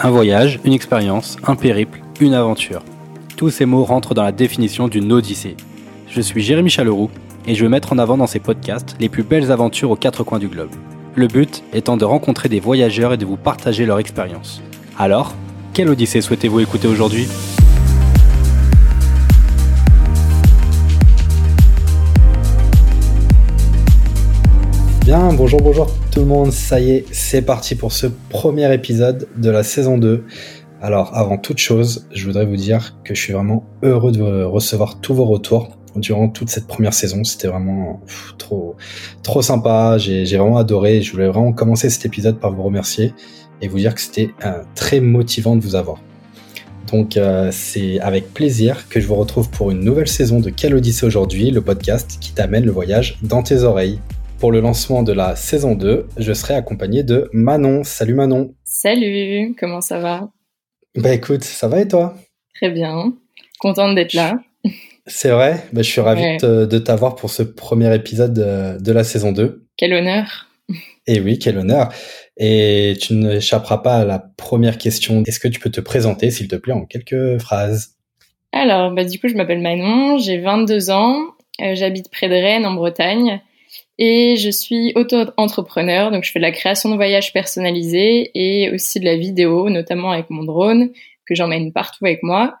Un voyage, une expérience, un périple, une aventure. Tous ces mots rentrent dans la définition d'une odyssée. Je suis Jérémy Chaleroux et je veux mettre en avant dans ces podcasts les plus belles aventures aux quatre coins du globe. Le but étant de rencontrer des voyageurs et de vous partager leur expérience. Alors, quelle odyssée souhaitez-vous écouter aujourd'hui? Bien, bonjour, bonjour tout le monde, ça y est, c'est parti pour ce premier épisode de la saison 2. Alors, avant toute chose, je voudrais vous dire que je suis vraiment heureux de recevoir tous vos retours durant toute cette première saison. C'était vraiment trop, trop sympa. J'ai vraiment adoré. Je voulais vraiment commencer cet épisode par vous remercier et vous dire que c'était euh, très motivant de vous avoir. Donc, euh, c'est avec plaisir que je vous retrouve pour une nouvelle saison de Quelle aujourd'hui, le podcast qui t'amène le voyage dans tes oreilles. Pour le lancement de la saison 2, je serai accompagné de Manon. Salut Manon. Salut, comment ça va? Bah écoute, ça va et toi? Très bien, contente d'être là. C'est vrai, bah, je suis ravi de, t'avoir pour ce premier épisode de, la saison 2. Quel honneur Et oui, quel honneur. Et tu n'échapperas pas à la première question. Est-ce que tu peux te présenter, s'il te plaît, en quelques phrases? Alors, bah, du coup, je m'appelle Manon, j'ai 22 ans, euh, j'habite près de Rennes, en Bretagne. Et je suis auto-entrepreneur, donc je fais de la création de voyages personnalisés et aussi de la vidéo, notamment avec mon drone, que j'emmène partout avec moi.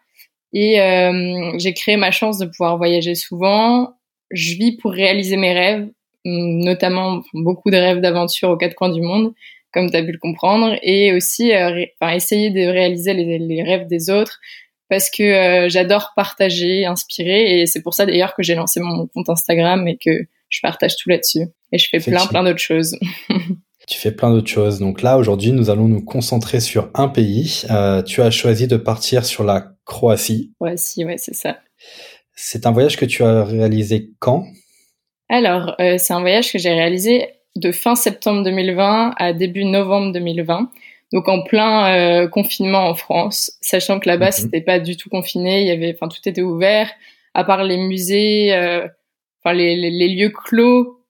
Et euh, j'ai créé ma chance de pouvoir voyager souvent. Je vis pour réaliser mes rêves, notamment beaucoup de rêves d'aventure aux quatre coins du monde, comme tu as pu le comprendre, et aussi euh, enfin, essayer de réaliser les, rêves des autres, parce que euh, j'adore partager, inspirer, et c'est pour ça d'ailleurs que j'ai lancé mon compte Instagram et que je partage tout là-dessus. Et je fais plein, plein d'autres choses. tu fais plein d'autres choses. Donc là, aujourd'hui, nous allons nous concentrer sur un pays. Euh, tu as choisi de partir sur la Croatie. Croatie, ouais, c'est ça. C'est un voyage que tu as réalisé quand? Alors, euh, c'est un voyage que j'ai réalisé de fin septembre 2020 à début novembre 2020. Donc en plein euh, confinement en France, sachant que là-bas, mhm. c'était pas du tout confiné, il y avait, enfin, tout était ouvert, à part les musées, enfin les, les, lieux clos,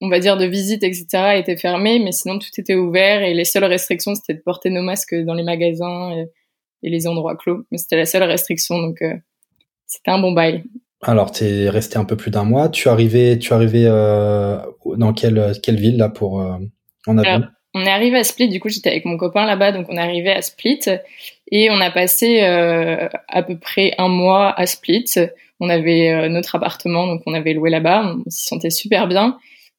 on va dire de visite, etc., étaient fermés, mais sinon tout était ouvert et les seules restrictions c'était de porter nos masques dans les magasins et, les endroits clos. Mais c'était la seule restriction, donc euh, c'était un bon bail. Alors, tu es resté un peu plus d'un mois. Tu arrivais, tu arrivais euh, dans quelle, quelle ville là pour euh, en avion On est arrivé à Split. Du coup, j'étais avec mon copain là-bas, donc on est arrivé à Split et on a passé à peu près un mois à Split. On avait euh, notre appartement, donc on avait loué là-bas. On s'y sentait super bien.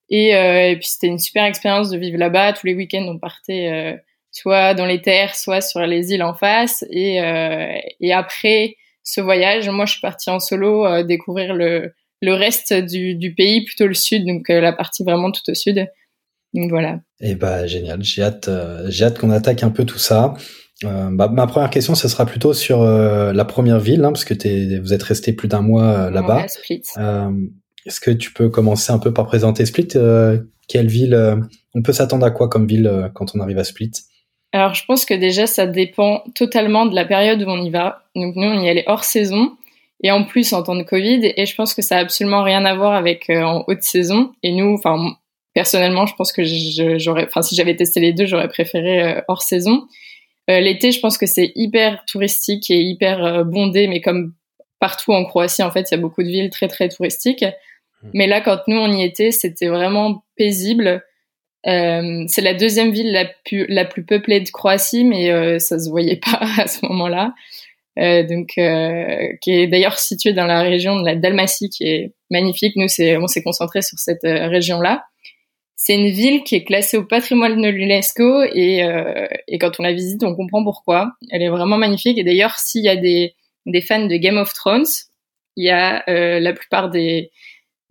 Et, euh, et puis c'était une super expérience de vivre là-bas. Tous les week-ends, on partait euh, soit dans les terres, soit sur les îles en face. Et, après ce voyage, moi, je suis partie en solo découvrir le, reste du, pays, plutôt le sud, donc la partie vraiment tout au sud. Donc voilà. Et eh bah génial. J'ai hâte, j'ai hâte qu'on attaque un peu tout ça. Euh, bah, ma première question, ce sera plutôt sur euh, la première ville, hein, parce que vous êtes resté plus d'un mois euh, là-bas. Est-ce que tu peux commencer un peu par présenter Split Quelle ville On peut s'attendre à quoi comme ville quand on arrive à Split? Alors, je pense que déjà, ça dépend totalement de la période où on y va. Donc, nous, on y allait hors saison. Et en plus, en temps de Covid, et je pense que ça a absolument rien à voir avec en haute saison. Et nous, enfin, personnellement, je pense que j'aurais, enfin, si j'avais testé les deux, j'aurais préféré hors saison. Euh, l'été, je pense que c'est hyper touristique et hyper euh, bondé, mais comme partout en Croatie, en fait, il y a beaucoup de villes très très touristiques. Mmh. Mais là, quand nous on y était, c'était vraiment paisible. Euh, c'est la deuxième ville la plus, la plus peuplée de Croatie, mais euh, ça se voyait pas à ce moment-là. Euh, donc, qui est d'ailleurs située dans la région de la Dalmatie, qui est magnifique. Nous, c'est, on s'est concentré sur cette région-là. C'est une ville qui est classée au patrimoine de l'UNESCO et, euh, et quand on la visite, on comprend pourquoi. Elle est vraiment magnifique. Et d'ailleurs, s'il y a des, des fans de Game of Thrones, il y a euh, la plupart des,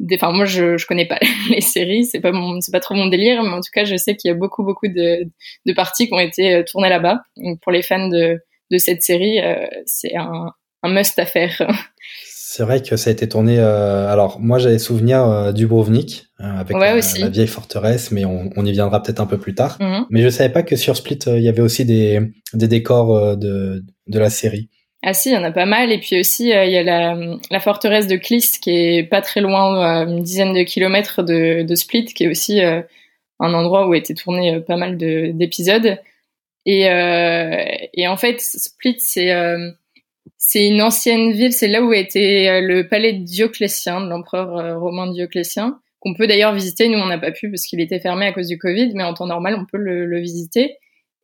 des, enfin moi je je connais pas les séries, c'est pas mon c'est pas trop mon délire, mais en tout cas je sais qu'il y a beaucoup beaucoup de de parties qui ont été euh, tournées là-bas. Donc pour les fans de de cette série, euh, c'est un un must à faire. C'est vrai que ça a été tourné. Euh, alors moi j'avais souvenir euh, du Brovnik euh, avec la, vieille forteresse, mais on, on y viendra peut-être un peu plus tard. Mhm. Mais je savais pas que sur Split il y avait aussi des, des décors de, de la série. Ah si, il y en a pas mal. Et puis aussi, il y a la, la, forteresse de Klist qui est pas très loin, une dizaine de kilomètres de, de Split, qui est aussi un endroit où a été tourné pas mal d'épisodes. Et, euh, et en fait, Split, c'est c'est une ancienne ville, c'est là où était le palais Dioclétien, de l'empereur romain Dioclétien, qu'on peut d'ailleurs visiter. Nous, on n'a pas pu parce qu'il était fermé à cause du Covid, mais en temps normal, on peut le, le visiter.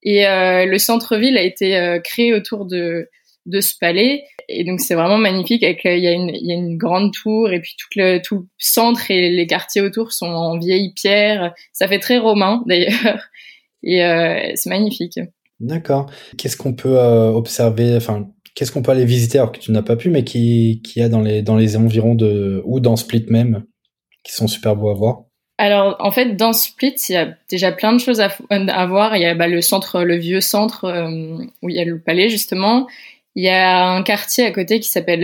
Et le centre-ville a été créé autour de de ce palais. Et donc c'est vraiment magnifique. Avec il y a une y a une grande tour et puis tout le tout centre et les quartiers autour sont en vieille pierre. Ça fait très romain d'ailleurs. Et euh, c'est magnifique. D'accord. Qu'est-ce qu'on peut euh, observer Enfin, qu'est-ce qu'on peut aller visiter alors que tu n'as pas pu, mais qui qui a dans les dans les environs de ou dans Split même, qui sont super beaux à voir? Alors, en fait, dans Split, il y a déjà plein de choses à, à voir. Il y a bah, le centre, le vieux centre euh, où il y a le palais justement. Il y a un quartier à côté qui s'appelle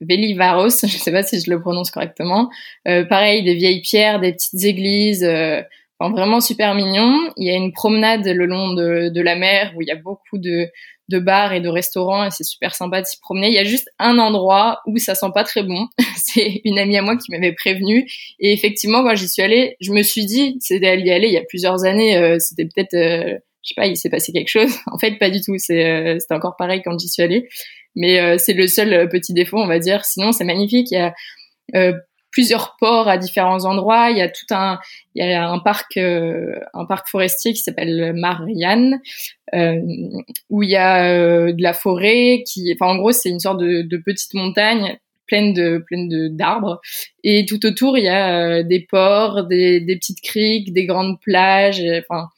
Velivaros, je sais pas si je le prononce correctement. Euh, pareil, des vieilles pierres, des petites églises, euh, vraiment super mignon. Il y a une promenade le long de, de la mer où il y a beaucoup de, de bars et de restaurants et c'est super sympa de s'y promener. Il y a juste un endroit où ça sent pas très bon. c'est une amie à moi qui m'avait prévenu et effectivement quand j'y suis allée, je me suis dit, c'était y aller il y a plusieurs années, euh, c'était peut-être euh, je sais pas, il s'est passé quelque chose. En fait, pas du tout. C'est, euh, c'était encore pareil quand j'y suis allée. Mais c'est le seul petit défaut, on va dire. Sinon, c'est magnifique. Plusieurs ports à différents endroits. Il y a tout un, il y a un parc, un parc forestier qui s'appelle Marianne, où il y a de la forêt qui, enfin, en gros, c'est une sorte de, petite montagne pleine de pleine de d'arbres et tout autour il y a des ports des, des petites criques des grandes plages enfin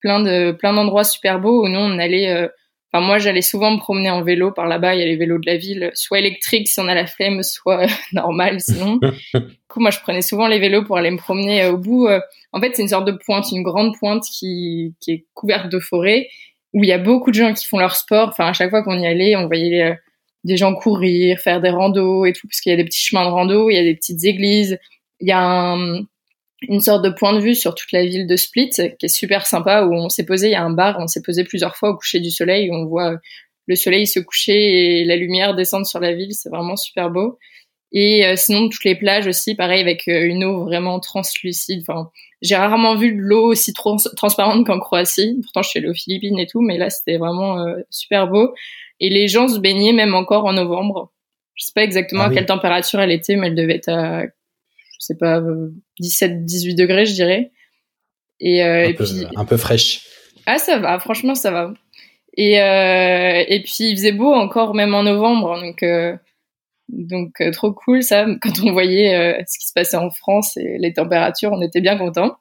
plein de plein d'endroits super beaux où nous on allait euh, Enfin, moi, j'allais souvent me promener en vélo par là-bas. Il y a les vélos de la ville, soit électriques si on a la flemme, soit normal sinon. du coup, moi, je prenais souvent les vélos pour aller me promener euh, au bout. Euh, en fait, c'est une sorte de pointe, une grande pointe qui, qui est couverte de forêt, où il y a beaucoup de gens qui font leur sport. Enfin, à chaque fois qu'on y allait, on voyait des gens courir, faire des randos et tout, parce qu'il y a des petits chemins de rando, il y a des petites églises. Il y a un, une sorte de point de vue sur toute la ville de Split, qui est super sympa, où on s'est posé, il y a un bar, on s'est posé plusieurs fois au coucher du soleil, où on voit le soleil se coucher et la lumière descendre sur la ville, c'est vraiment super beau. Et euh, sinon, toutes les plages aussi, pareil, avec euh, une eau vraiment translucide. Enfin, j'ai rarement vu de l'eau aussi transparente qu'en Croatie. Pourtant, je suis allée aux Philippines et tout, mais là, c'était vraiment euh, super beau. Et les gens se baignaient même encore en novembre. Je sais pas exactement ah à quelle température elle était, mais elle devait être à sais pas, 17, euh, 18 degrés, je dirais. Et, euh, un, peu, puis... un peu fraîche. Ah, ça va, franchement, ça va. Et, euh, et puis, il faisait beau encore, même en novembre. Donc, donc trop cool, ça. Quand on voyait ce qui se passait en France et les températures, on était bien contents.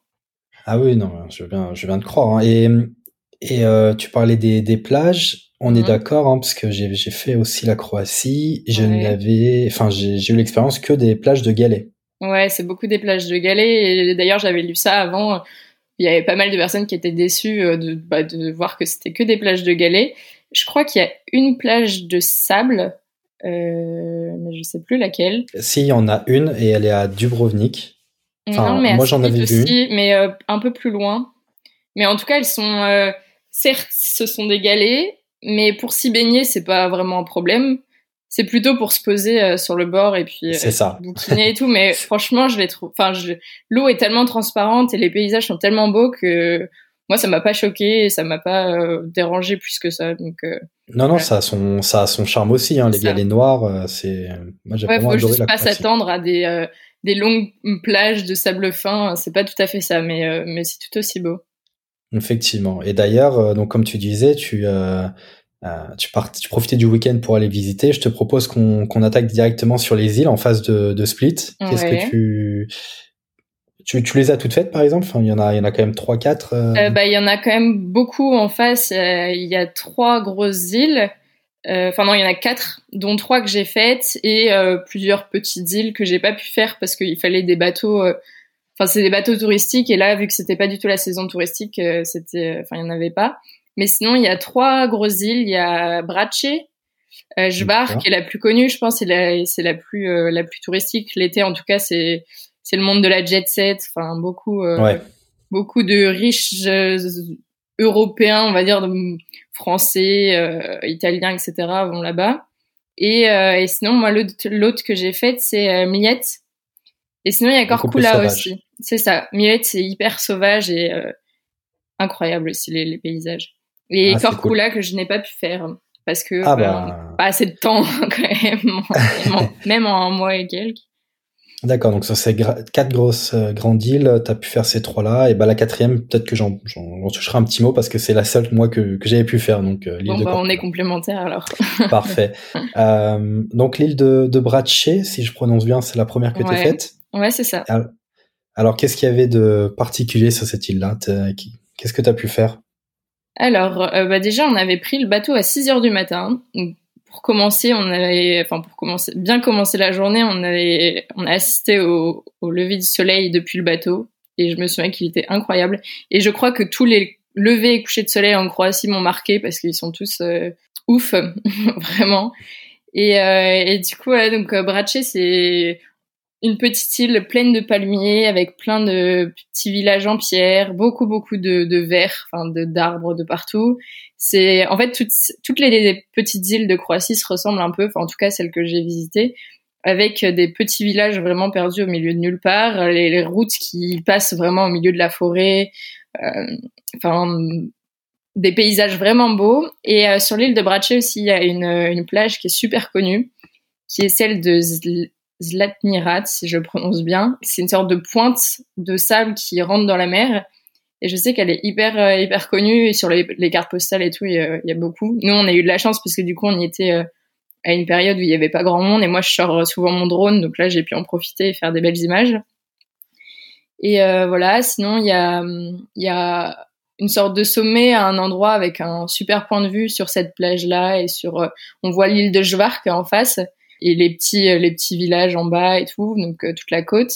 Ah oui, non, je viens, je viens de croire. Hein. Et, et tu parlais des, des plages. On est mhm. d'accord, hein, parce que j'ai fait aussi la Croatie. Je n'avais, enfin, j'ai eu l'expérience que des plages de galets. Ouais, c'est beaucoup des plages de galets. Et d'ailleurs, j'avais lu ça avant. Il y avait pas mal de personnes qui étaient déçues euh, de, bah, de voir que c'était que des plages de galets. Je crois qu'il y a une plage de sable, euh, mais je sais plus laquelle. Si, il y en a une et elle est à Dubrovnik. Enfin, moi j'en avais vu. Aussi, mais euh, un peu plus loin. Mais en tout cas, elles sont. Euh, certes, ce sont des galets, mais pour s'y baigner, c'est pas vraiment un problème c'est plutôt pour se poser euh, sur le bord et puis euh, ça. bouquiner et tout. Mais franchement, je les trouve. Enfin, l'eau est tellement transparente et les paysages sont tellement beaux que moi, ça m'a pas choqué et ça m'a pas euh, dérangé plus que ça. Donc. non, non, ça a son, ça a son charme aussi. Hein, les galets noirs, c'est. Moi, j'ai ouais, vraiment faut juste pas s'attendre à des des longues plages de sable fin. C'est pas tout à fait ça, mais mais c'est tout aussi beau. Effectivement. Et d'ailleurs, donc comme tu disais, tu euh, tu, pars, tu profitais du week-end pour aller visiter. Je te propose qu'on attaque directement sur les îles en face de, de Split. Qu'est-ce que tu, tu, tu les as toutes faites par exemple? Enfin, il y en a il y en a quand même trois quatre. Euh... Euh, bah il y en a quand même beaucoup en face. Euh, il y a trois grosses îles. Euh, enfin non, il y en a quatre, dont trois que j'ai faites et plusieurs petites îles que j'ai pas pu faire parce qu'il fallait des bateaux. Enfin c'est des bateaux touristiques et là vu que c'était pas du tout la saison touristique, c'était, enfin il y en avait pas. Mais sinon, il y a trois grosses îles. Il y a Brace, euh, Jvar, qui est la plus connue, je pense, c'est la, c'est la plus, euh, la plus touristique. L'été, en tout cas, c'est, c'est le monde de la jet set. Enfin, beaucoup, euh, beaucoup de riches euh, européens, on va dire, français, italiens, etc., vont là-bas. Et, et sinon, moi, l'autre que j'ai faite, c'est Miette. Et sinon, il y a Corcula aussi. C'est ça. Miette, c'est hyper sauvage et incroyable aussi les, les paysages. Et ah, Corcula que je n'ai pas pu faire parce que ah, bah... pas assez de temps quand même, même en un mois et quelques. D'accord, donc ça c'est quatre grosses euh, grandes îles, tu as pu faire ces trois-là, et bah la quatrième, peut-être que j'en toucherai un petit mot parce que c'est la seule moi que, que j'avais pu faire, donc euh, l'île de bah, on est complémentaires alors. Parfait. Euh, donc l'île de, de Braché, si je prononce bien, c'est la première que tu as faite Ouais, c'est ça. Alors, qu'est-ce qu'il y avait de particulier sur cette île-là Qu'est-ce que tu as pu faire? Alors, bah déjà, on avait pris le bateau à 6 heures du matin, pour commencer, on avait, enfin pour commencer, bien commencer la journée, on avait, on a assisté au, lever du soleil depuis le bateau et je me souviens qu'il était incroyable. Et je crois que tous les levers et couchers de soleil en Croatie m'ont marqué parce qu'ils sont tous euh, ouf, vraiment. Et, euh, et, du coup, donc euh, Brace, c'est une petite île pleine de palmiers avec plein de petits villages en pierre, beaucoup beaucoup de, de verre, enfin de d'arbres de partout. C'est en fait toutes toutes les, petites îles de Croatie se ressemblent un peu, enfin en tout cas celles que j'ai visitées, avec des petits villages vraiment perdus au milieu de nulle part, les, routes qui passent vraiment au milieu de la forêt, euh, des paysages vraiment beaux. Et euh, sur l'île de Brace aussi, il y a une, une plage qui est super connue, qui est celle de Zlatnirat, si je prononce bien. C'est une sorte de pointe de sable qui rentre dans la mer. Et je sais qu'elle est hyper euh, hyper connue et sur les, cartes postales et tout, il y, a, beaucoup. Nous, on a eu de la chance parce que du coup, on y était euh, à une période où il y avait pas grand monde et moi, je sors souvent mon drone, donc là, j'ai pu en profiter et faire des belles images. Et euh, voilà. Sinon, il y a il y a une sorte de sommet à un endroit avec un super point de vue sur cette plage là et sur on voit l'île de Jvark en face et les petits euh, les petits villages en bas et tout, donc euh, toute la côte.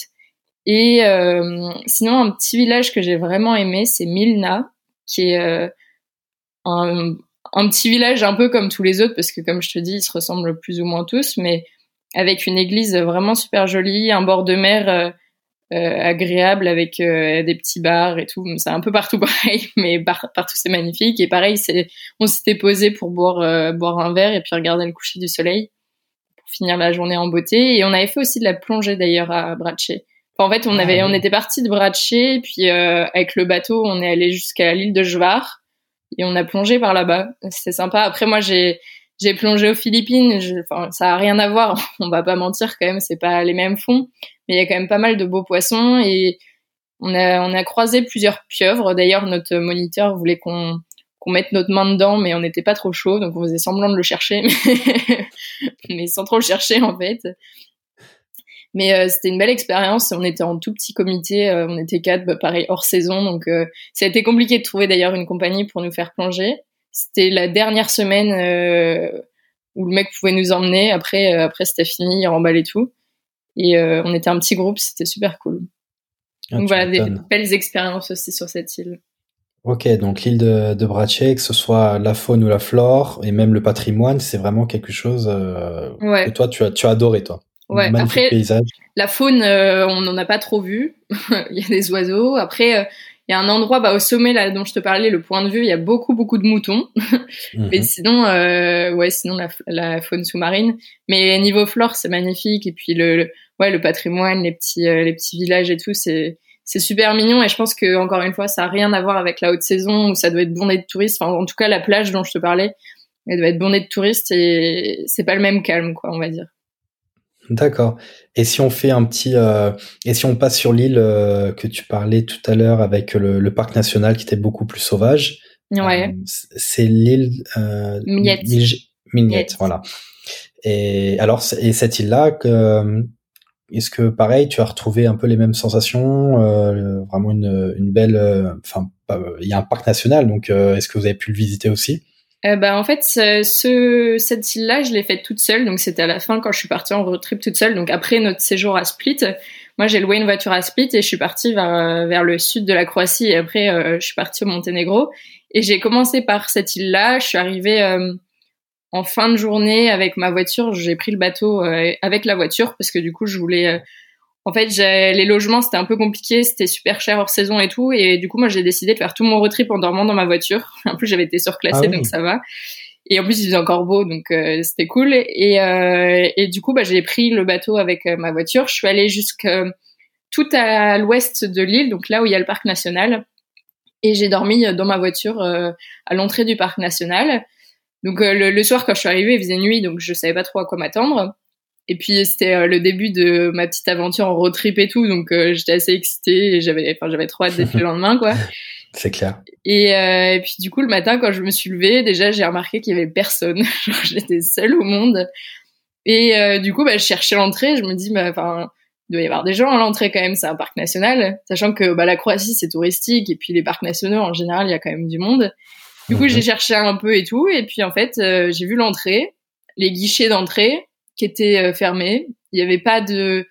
Et euh, sinon, un petit village que j'ai vraiment aimé, c'est Milna, qui est un, petit village un peu comme tous les autres, parce que comme je te dis, ils se ressemblent plus ou moins tous, mais avec une église vraiment super jolie, un bord de mer agréable avec des petits bars et tout. C'est un peu partout pareil, mais partout c'est magnifique. Et pareil, on s'était posé pour boire un verre et puis regarder le coucher du soleil finir la journée en beauté. Et on avait fait aussi de la plongée d'ailleurs à Brace. en fait, on ah avait, on était parti de Brace, puis euh, avec le bateau, on est allé jusqu'à l'île de Jvar et on a plongé par là-bas. C'était sympa. Après, moi, j'ai j'ai plongé aux Philippines. enfin, ça a rien à voir. On va pas mentir quand même, c'est pas les mêmes fonds, mais il y a quand même pas mal de beaux poissons et on a on a croisé plusieurs pieuvres. D'ailleurs, notre moniteur voulait qu'on qu'on mette notre main dedans, mais on n'était pas trop chaud, donc on faisait semblant de le chercher, mais, sans trop le chercher en fait. Mais euh, c'était une belle expérience. On était en tout petit comité, euh, on était quatre, bah, pareil hors saison, donc euh, ça a été compliqué de trouver d'ailleurs une compagnie pour nous faire plonger. C'était la dernière semaine où le mec pouvait nous emmener. Après, après c'était fini, il remballait tout. Et on était un petit groupe, c'était super cool. Ah, donc voilà, des belles expériences aussi sur cette île. Ok, donc l'île de, de que ce soit la faune ou la flore, et même le patrimoine, c'est vraiment quelque chose euh, que toi, tu as, tu as adoré, toi. Ouais, après, paysage. la faune, euh, on n'en a pas trop vu. il y a des oiseaux. Après, euh, il y a un endroit bah, au sommet là dont je te parlais, le point de vue, il y a beaucoup beaucoup de moutons. Mais mhm. sinon, ouais, sinon la, la faune sous-marine. Mais niveau flore, c'est magnifique. Et puis le, ouais, le patrimoine, les petits les petits villages et tout, c'est c'est super mignon et je pense que encore une fois ça a rien à voir avec la haute saison où ça doit être bondé de touristes enfin, en tout cas la plage dont je te parlais elle doit être bondée de touristes et c'est pas le même calme quoi on va dire D'accord. Et si on fait un petit, euh, et si on passe sur l'île euh, que tu parlais tout à l'heure avec le, parc national qui était beaucoup plus sauvage, ouais. Euh, c'est l'île euh, Mignette. voilà. Et alors, et cette île-là, que est-ce que pareil, tu as retrouvé un peu les mêmes sensations, euh, vraiment une, une belle, euh, enfin, il y a un parc national, donc euh, est-ce que vous avez pu le visiter aussi? Bah, en fait, ce, cette île-là, je l'ai faite toute seule, donc c'était à la fin quand je suis partie en road trip toute seule. Donc après notre séjour à Split, moi j'ai loué une voiture à Split et je suis partie vers, vers le sud de la Croatie et après je suis partie au Monténégro. Et j'ai commencé par cette île-là, je suis arrivée en fin de journée avec ma voiture, j'ai pris le bateau euh, avec la voiture parce que du coup je voulais. Euh, en fait, les logements c'était un peu compliqué, c'était super cher hors saison et tout, et du coup moi j'ai décidé de faire tout mon road trip en dormant dans ma voiture. En plus j'avais été surclassée ah donc ça va. Et en plus il faisait encore beau donc euh, c'était cool. Et, et du coup bah j'ai pris le bateau avec ma voiture. Je suis allée jusqu'à tout à l'ouest de l'île, donc là où il y a le parc national. Et j'ai dormi dans ma voiture à l'entrée du parc national. Donc le, soir quand je suis arrivée, il faisait nuit, donc je savais pas trop à quoi m'attendre. Et puis c'était le début de ma petite aventure en road trip et tout, donc j'étais assez excitée et j'avais, enfin j'avais trop hâte d'être le lendemain quoi. C'est clair. Et, euh, et, puis du coup, le matin, quand je me suis levée, déjà, j'ai remarqué qu'il y avait personne. J'étais seule au monde. Et euh, du coup, bah, je cherchais l'entrée. Je me dis, bah, enfin, il doit y avoir des gens à l'entrée quand même. C'est un parc national, sachant que bah, la Croatie c'est touristique et puis les parcs nationaux en général, il y a quand même du monde. Du coup, j'ai cherché un peu et tout. Et puis en fait, euh, j'ai vu l'entrée, les guichets d'entrée qui étaient euh, fermés. Il n'y avait pas de,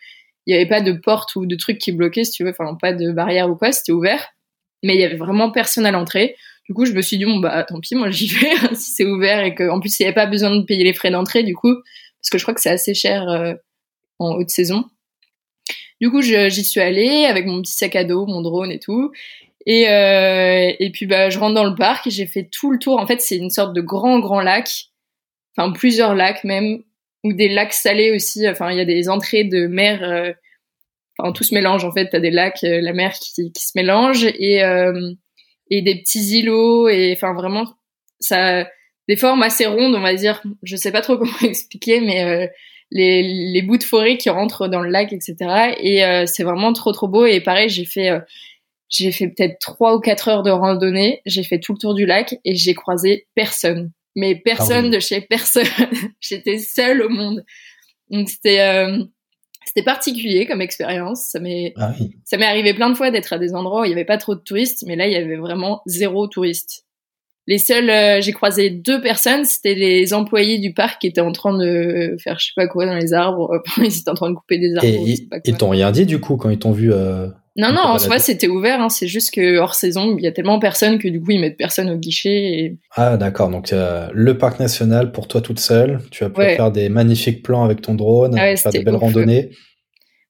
il y avait pas de porte ou de truc qui bloquait, si tu veux. Enfin, pas de barrière ou quoi. C'était ouvert mais il y avait vraiment personne à l'entrée. Du coup, je me suis dit bon bah tant pis, moi j'y vais si c'est ouvert et qu'en plus il n'y avait pas besoin de payer les frais d'entrée du coup parce que je crois que c'est assez cher euh, en haute saison. Du coup, j'y suis allée avec mon petit sac à dos, mon drone et tout. Et, euh, et puis bah je rentre dans le parc et j'ai fait tout le tour. En fait, c'est une sorte de grand grand lac, enfin plusieurs lacs même, ou des lacs salés aussi. Enfin, il y a des entrées de mer euh, enfin tout se mélange en fait. T'as des lacs, euh, la mer qui, qui se mélange et euh, et des petits îlots et enfin vraiment ça des formes assez rondes, on va dire. Je sais pas trop comment expliquer, mais euh, les, les bouts de forêt qui rentrent dans le lac, etc. Et c'est vraiment trop trop beau. Et pareil, j'ai fait j'ai fait peut-être trois ou quatre heures de randonnée. J'ai fait tout le tour du lac et j'ai croisé personne, mais personne de chez personne. J'étais seule au monde. Donc c'était c'était particulier comme expérience. Ça m'est, ah ça m'est arrivé plein de fois d'être à des endroits où il n'y avait pas trop de touristes, mais là, il y avait vraiment zéro touriste. Les seuls, euh, j'ai croisé deux personnes, c'était les employés du parc qui étaient en train de faire je sais pas quoi dans les arbres. ils étaient en train de couper des arbres. Et ils t'ont rien dit du coup quand ils t'ont vu euh, Non, non, en soi c'était ouvert. Hein, c'est juste que hors saison, il y a tellement personne que du coup ils mettent personne au guichet. Ah d'accord, donc euh, le parc national pour toi toute seule. Tu vas pouvoir faire des magnifiques plans avec ton drone, ah faire des belles randonnées.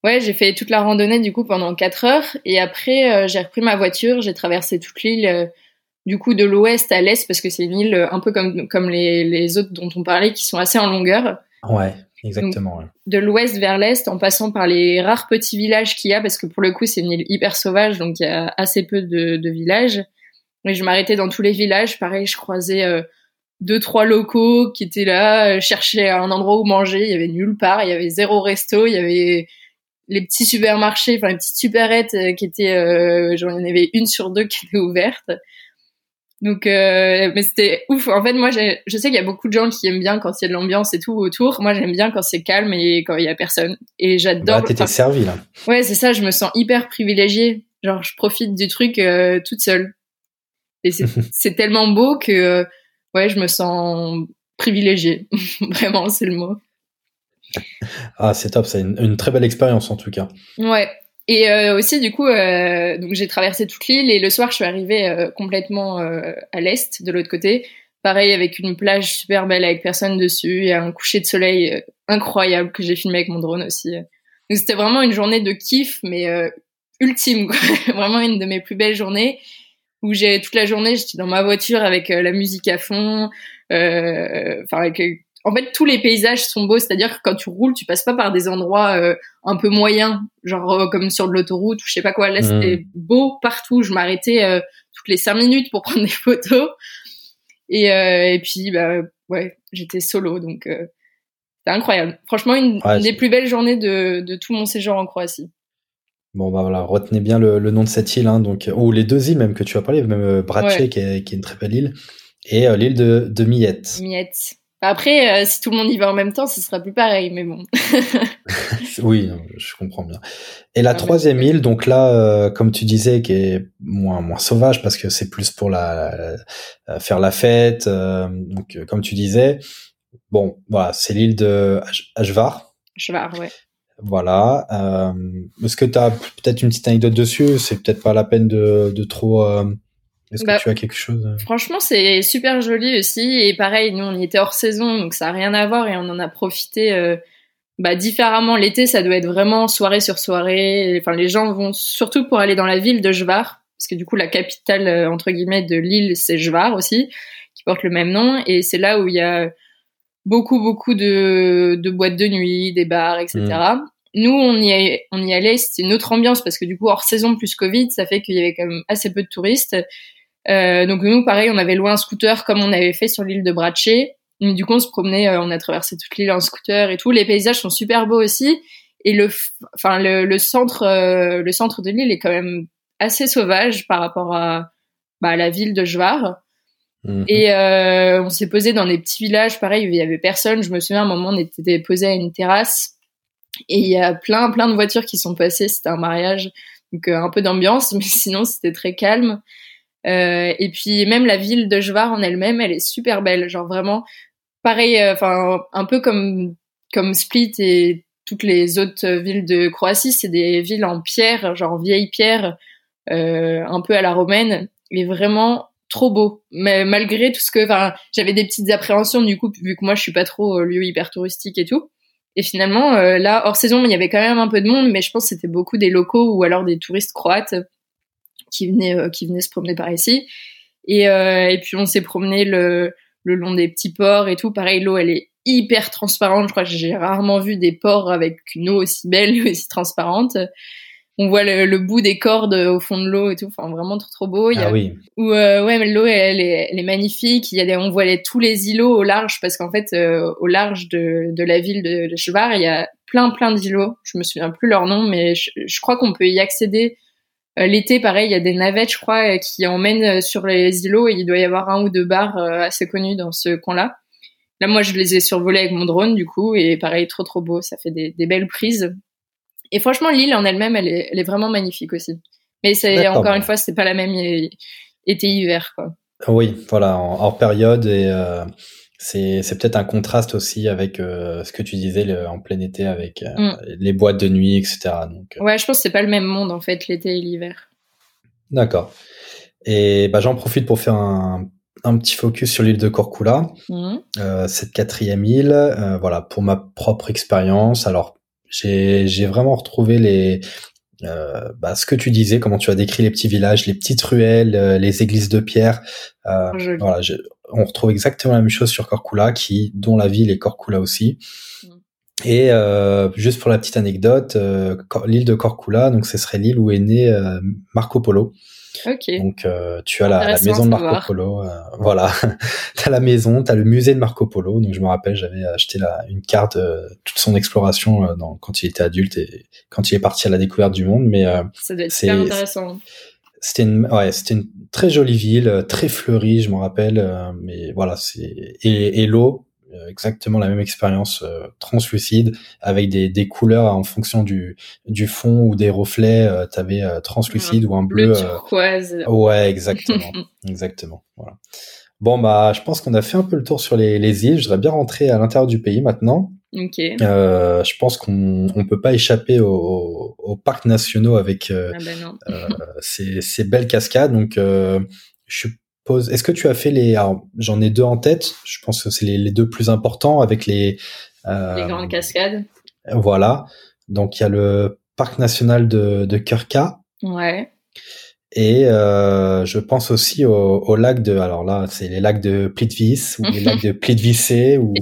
Ouais, j'ai fait toute la randonnée du coup pendant 4 heures et après euh, j'ai repris ma voiture, j'ai traversé toute l'île euh, du coup de l'ouest à l'est parce que c'est une île un peu comme comme les, les autres dont on parlait qui sont assez en longueur. Ouais, exactement. De l'ouest vers l'est en passant par les rares petits villages qu'il y a parce que pour le coup c'est une île hyper sauvage donc il y a assez peu de, de villages. Mais je m'arrêtais dans tous les villages, pareil, je croisais deux trois locaux qui étaient là, cherchaient un endroit où manger, il y avait nulle part, il y avait zéro resto, il y avait les petits supermarchés, enfin les petites supérettes euh, qui étaient, euh, j'en avais une sur deux qui étaient ouvertes. Donc, euh, mais c'était ouf. En fait, moi, je sais qu'il y a beaucoup de gens qui aiment bien quand il y a de l'ambiance et tout autour. Moi, j'aime bien quand c'est calme et quand il y a personne. Et j'adore. Bah, t'étais servi là. Ouais, c'est ça. Je me sens hyper privilégiée. Genre, je profite du truc euh, toute seule. Et c'est tellement beau que, ouais, je me sens privilégiée. Vraiment, c'est le mot. ah, c'est top, c'est une, très belle expérience en tout cas. Ouais. Et euh, aussi, du coup, euh, donc j'ai traversé toute l'île et le soir, je suis arrivée euh, complètement à l'est, de l'autre côté. Pareil, avec une plage super belle avec personne dessus et un coucher de soleil incroyable que j'ai filmé avec mon drone aussi. Donc c'était vraiment une journée de kiff, mais ultime, quoi. vraiment une de mes plus belles journées où j'ai toute la journée, j'étais dans ma voiture avec la musique à fond, enfin avec en fait tous les paysages sont beaux. C'est-à-dire que quand tu roules tu passes pas par des endroits euh, un peu moyens genre euh, comme sur de l'autoroute ou je sais pas quoi. Là c'était mmh. beau partout. Je m'arrêtais euh, toutes les cinq minutes pour prendre des photos. Et, et puis bah ouais j'étais solo. Donc c'était incroyable. Franchement une, des plus belles journées de, de, tout mon séjour en Croatie. Bon bah voilà, retenez bien le, nom de cette île, hein, donc ou les deux îles même que tu as parlé, même Brace qui, est, une très belle île, et l'île de, de Miette. Miette. Après, euh, si tout le monde y va en même temps, ce sera plus pareil, mais bon. oui, je comprends bien. Et la troisième île, donc là, euh, comme tu disais, qui est moins moins sauvage parce que c'est plus pour la, faire la fête. Euh, donc, comme tu disais, bon, voilà, c'est l'île de Ajvar. Ajvar, ouais. Voilà. Est-ce que tu as peut-être une petite anecdote dessus? C'est peut-être pas la peine de, de trop est-ce que bah, tu as quelque chose euh Franchement, c'est super joli aussi. Et pareil, nous, on y était hors saison, donc ça n'a rien à voir et on en a profité euh, bah, différemment. L'été, ça doit être vraiment soirée sur soirée. Enfin, les gens vont surtout pour aller dans la ville de Jvar, parce que du coup, la capitale, euh, entre guillemets, de l'île, c'est Jvar aussi, qui porte le même nom. Et c'est là où il y a beaucoup, beaucoup de, de boîtes de nuit, des bars, etc. nous, on y, on y allait, c'était une autre ambiance parce que du coup, hors saison plus Covid, ça fait qu'il y avait quand même assez peu de touristes. Euh, donc nous, pareil, on avait loué un scooter comme on avait fait sur l'île de Bratché. du coup, on se promenait, euh, on a traversé toute l'île en scooter et tout. Les paysages sont super beaux aussi. Et le, enfin, le, le centre, euh, le centre de l'île est quand même assez sauvage par rapport à, bah, la ville de Jvar. Mhm. Et on s'est posé dans des petits villages, pareil, où il y avait personne. Je me souviens, à un moment, on était posé à une terrasse et il y a plein, plein de voitures qui sont passées. C'était un mariage, donc un peu d'ambiance, mais sinon c'était très calme. Euh, et puis même la ville de Jvar en elle-même, elle est super belle. Genre vraiment, pareil, euh, enfin un peu comme comme Split et toutes les autres villes de Croatie, c'est des villes en pierre, genre vieille pierre, euh, un peu à la romaine, et vraiment trop beau. Mais malgré tout ce que, enfin, j'avais des petites appréhensions du coup, vu que moi je suis pas trop lieu hyper touristique et tout. Et finalement, euh, là, hors saison, il y avait quand même un peu de monde, mais je pense que c'était beaucoup des locaux ou alors des touristes croates qui venaient, euh, qui venaient se promener par ici. Et, euh, et puis on s'est promené le, le long des petits ports et tout. Pareil, l'eau, elle est hyper transparente. Je crois que j'ai rarement vu des ports avec une eau aussi belle, aussi transparente on voit le, bout des cordes au fond de l'eau et tout. Enfin, vraiment trop trop beau. Il y a, ah oui. Où, euh, ouais, mais l'eau elle est, elle est magnifique. Il y a des, on voit les, tous les îlots au large parce qu'en fait, euh, au large de, de la ville de, de Chevar, il y a plein plein d'îlots. Je me souviens plus leur nom, mais je, je crois qu'on peut y accéder. Euh, l'été, pareil, il y a des navettes, je crois, qui emmènent sur les îlots et il doit y avoir un ou deux bars assez connus dans ce coin-là. Là, moi, je les ai survolés avec mon drone, du coup, et pareil, trop trop beau. Ça fait des, des belles prises. Et franchement, l'île en elle-même, elle est, elle est, vraiment magnifique aussi. Mais c'est encore une fois, c'est pas la même été-hiver, quoi. Oui, voilà, en hors période et euh, c'est peut-être un contraste aussi avec euh, ce que tu disais en plein été avec euh, mm. les boîtes de nuit, etc. Donc, ouais, je pense que c'est pas le même monde en fait, l'été et l'hiver. D'accord. Et bah, j'en profite pour faire un, un petit focus sur l'île de Corcula, mm. cette quatrième île. voilà, pour ma propre expérience. Alors j'ai vraiment retrouvé les euh, bah, ce que tu disais, comment tu as décrit les petits villages, les petites ruelles, euh, les églises de pierre. Euh, voilà, on retrouve exactement la même chose sur Corcula, qui dont la ville est Corcula aussi. Mm. Et euh, juste pour la petite anecdote, euh, l'île de Corcula, donc ce serait l'île où est né Marco Polo. Donc euh, tu as la, maison de Marco Polo, euh, voilà, tu as la maison, tu as le musée de Marco Polo. Donc je me rappelle, j'avais acheté la, une carte de toute son exploration euh, dans, quand il était adulte et quand il est parti à la découverte du monde. Mais ça doit être super intéressant. C'était une, ouais, c'était une très jolie ville, très fleurie, je me rappelle. mais voilà, c'est et, et l'eau, euh, exactement la même expérience euh, translucide avec des, des, couleurs en fonction du, du fond ou des reflets. Euh, tu avais translucide ou un bleu. turquoise. ouais, exactement, exactement. Voilà. Bon bah, je pense qu'on a fait un peu le tour sur les, les îles. Je voudrais bien rentrer à l'intérieur du pays maintenant. Ok. Euh, je pense qu'on on peut pas échapper aux, aux parcs nationaux avec euh, ah ben ces, ces, belles cascades. Donc, je suis est-ce que tu as fait les J'en ai deux en tête. Je pense que c'est les, deux plus importants avec les. Euh, les grandes cascades. Voilà. Donc il y a le parc national de, de. Ouais. Et euh, je pense aussi au, au, lac de, alors là, c'est les lacs de Plitvice ou les lacs de Plitvice ou,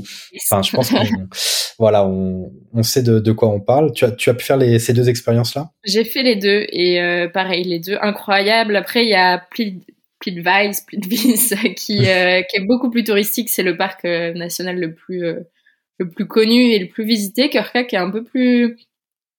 enfin, je pense qu'on, voilà, on, on sait de, de, quoi on parle. Tu as, tu as pu faire les, ces deux expériences-là? J'ai fait les deux et euh, pareil, les deux incroyables. Après, il y a Plit, Plitvice, Plitvice, qui, euh, qui est beaucoup plus touristique. C'est le parc euh, national le plus euh, le plus connu et le plus visité. Kurka qui est un peu plus,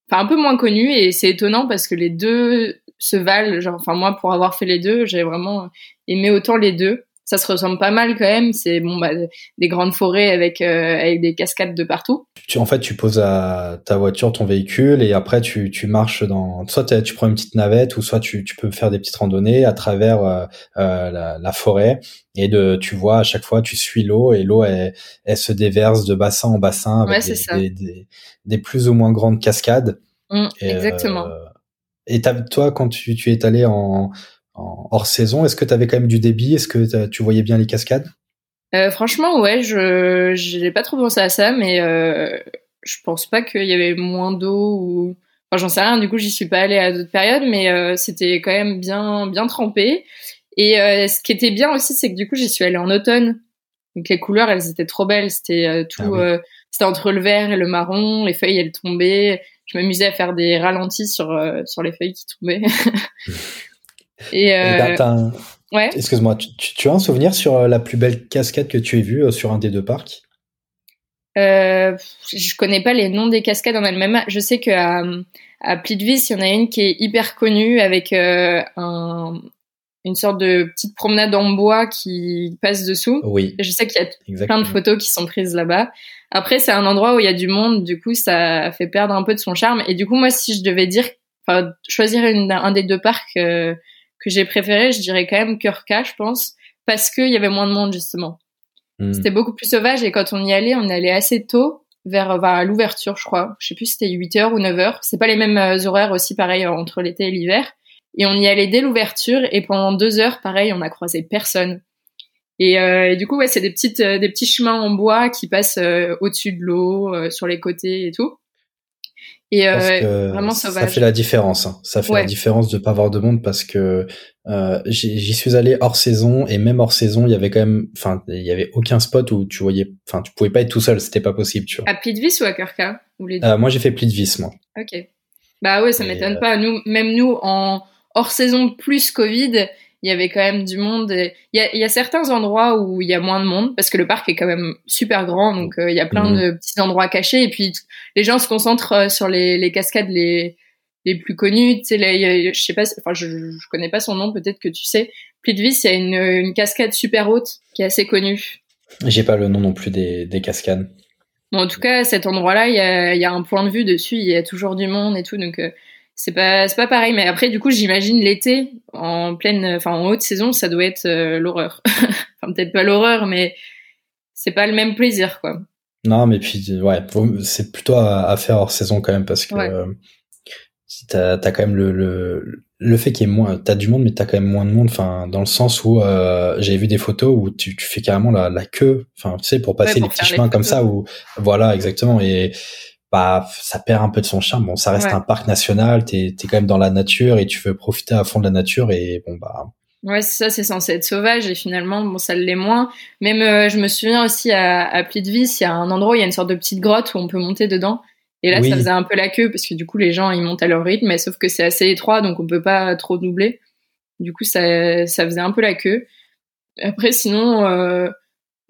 enfin un peu moins connu et c'est étonnant parce que les deux se valent. Genre, enfin moi pour avoir fait les deux, j'ai vraiment aimé autant les deux ça se ressemble pas mal quand même. C'est bon, bah, des grandes forêts avec euh, avec des cascades de partout. Tu, en fait, tu poses à ta voiture, ton véhicule, et après tu, tu marches dans. Soit tu prends une petite navette, ou soit tu, tu peux faire des petites randonnées à travers euh, euh, la, la, forêt. Et de, tu vois, à chaque fois, tu suis l'eau et l'eau, elle, elle, se déverse de bassin en bassin avec des, des, des, plus ou moins grandes cascades. Mmh, exactement. Et toi, quand tu, tu es allé en, hors saison. Est-ce que tu avais quand même du débit? Est-ce que tu voyais bien les cascades? Euh, Franchement, ouais, je n'ai pas trop pensé à ça, mais euh, je pense pas qu'il y avait moins d'eau ou. Enfin, j'en sais rien. Du coup, j'y suis pas allée à d'autres périodes, mais euh, c'était quand même bien bien trempé. Et euh, ce qui était bien aussi, c'est que du coup, j'y suis allée en automne. Donc les couleurs, elles étaient trop belles. C'était tout, ah c'était entre le vert et le marron. Les feuilles, elles tombaient. Je m'amusais à faire des ralentis sur sur les feuilles qui tombaient. et ouais. Excuse-moi, tu, tu, as un souvenir sur la plus belle cascade que tu aies vue sur un des deux parcs? Euh, je connais pas les noms des cascades en elles-mêmes. Je sais qu'à à Plitvice, il y en a une qui est hyper connue avec euh, un, une sorte de petite promenade en bois qui passe dessous. Oui. je sais qu'il y a plein de photos qui sont prises là-bas. Après, c'est un endroit où il y a du monde, du coup, ça fait perdre un peu de son charme. Et du coup, moi, si je devais dire, enfin, choisir une, un des deux parcs euh, que j'ai préféré, je dirais quand même Curca, je pense, parce qu'il y avait moins de monde justement. Hmm. C'était beaucoup plus sauvage et quand on y allait, on allait assez tôt vers, vers l'ouverture, je crois. Je sais plus si c'était 8h ou 9h. C'est pas les mêmes euh, horaires aussi, pareil, entre l'été et l'hiver. Et on y allait dès l'ouverture et pendant deux heures, pareil, on a croisé personne. Et, euh, et du coup, ouais, c'est des petites, euh, des petits chemins en bois qui passent euh, au-dessus de l'eau, sur les côtés et tout. Et vraiment sauvage. Ça fait la différence. Hein. Ça fait la différence de pas avoir de monde parce que j'y suis allé hors saison et même hors saison, il y avait quand même, enfin, il y avait aucun spot où tu voyais, enfin, tu pouvais pas être tout seul, c'était pas possible, tu vois. À Plitvice ou à Kirka euh, Moi, j'ai fait Plitvice, moi. Ok. Bah ouais, ça m'étonne pas. Nous, même nous, en hors saison plus Covid, il y avait quand même du monde. Il y a, y a, certains endroits où il y a moins de monde parce que le parc est quand même super grand, donc euh, il y a plein mhm. de petits endroits cachés et puis les gens se concentrent euh, sur les, les cascades les les plus connues. Tu sais, je sais pas, enfin je, je connais pas son nom, peut-être que tu sais. Plitvice, il y a une, une cascade super haute qui est assez connue. J'ai pas le nom non plus des, des cascades. Bon, en tout cas, cet endroit-là, il y a, y a, un point de vue dessus, il y a toujours du monde et tout, donc euh, c'est pas c'est pas pareil mais après du coup j'imagine l'été en pleine enfin en haute saison ça doit être euh, l'horreur. Enfin peut-être pas l'horreur mais c'est pas le même plaisir quoi. Non mais puis ouais c'est plutôt à, faire hors saison quand même parce que euh, t'as as quand même le le, le fait qu'il y ait moins t'as du monde mais t'as quand même moins de monde enfin dans le sens où euh, j'ai vu des photos où tu, tu fais carrément la, la queue enfin tu sais pour passer les petits chemins comme ça où voilà exactement et bah, ça perd un peu de son charme. Bon, ça reste un parc national, t'es es quand même dans la nature et tu veux profiter à fond de la nature et bon bah. Ouais, ça, c'est censé être sauvage et finalement, bon, ça l'est moins. Même, euh, je me souviens aussi à, à Plitvice, il y a un endroit où il y a une sorte de petite grotte où on peut monter dedans. Et là, ça faisait un peu la queue parce que du coup, les gens, ils montent à leur rythme, mais sauf que c'est assez étroit, donc on peut pas trop doubler. Du coup, ça, ça faisait un peu la queue. Après, sinon, euh,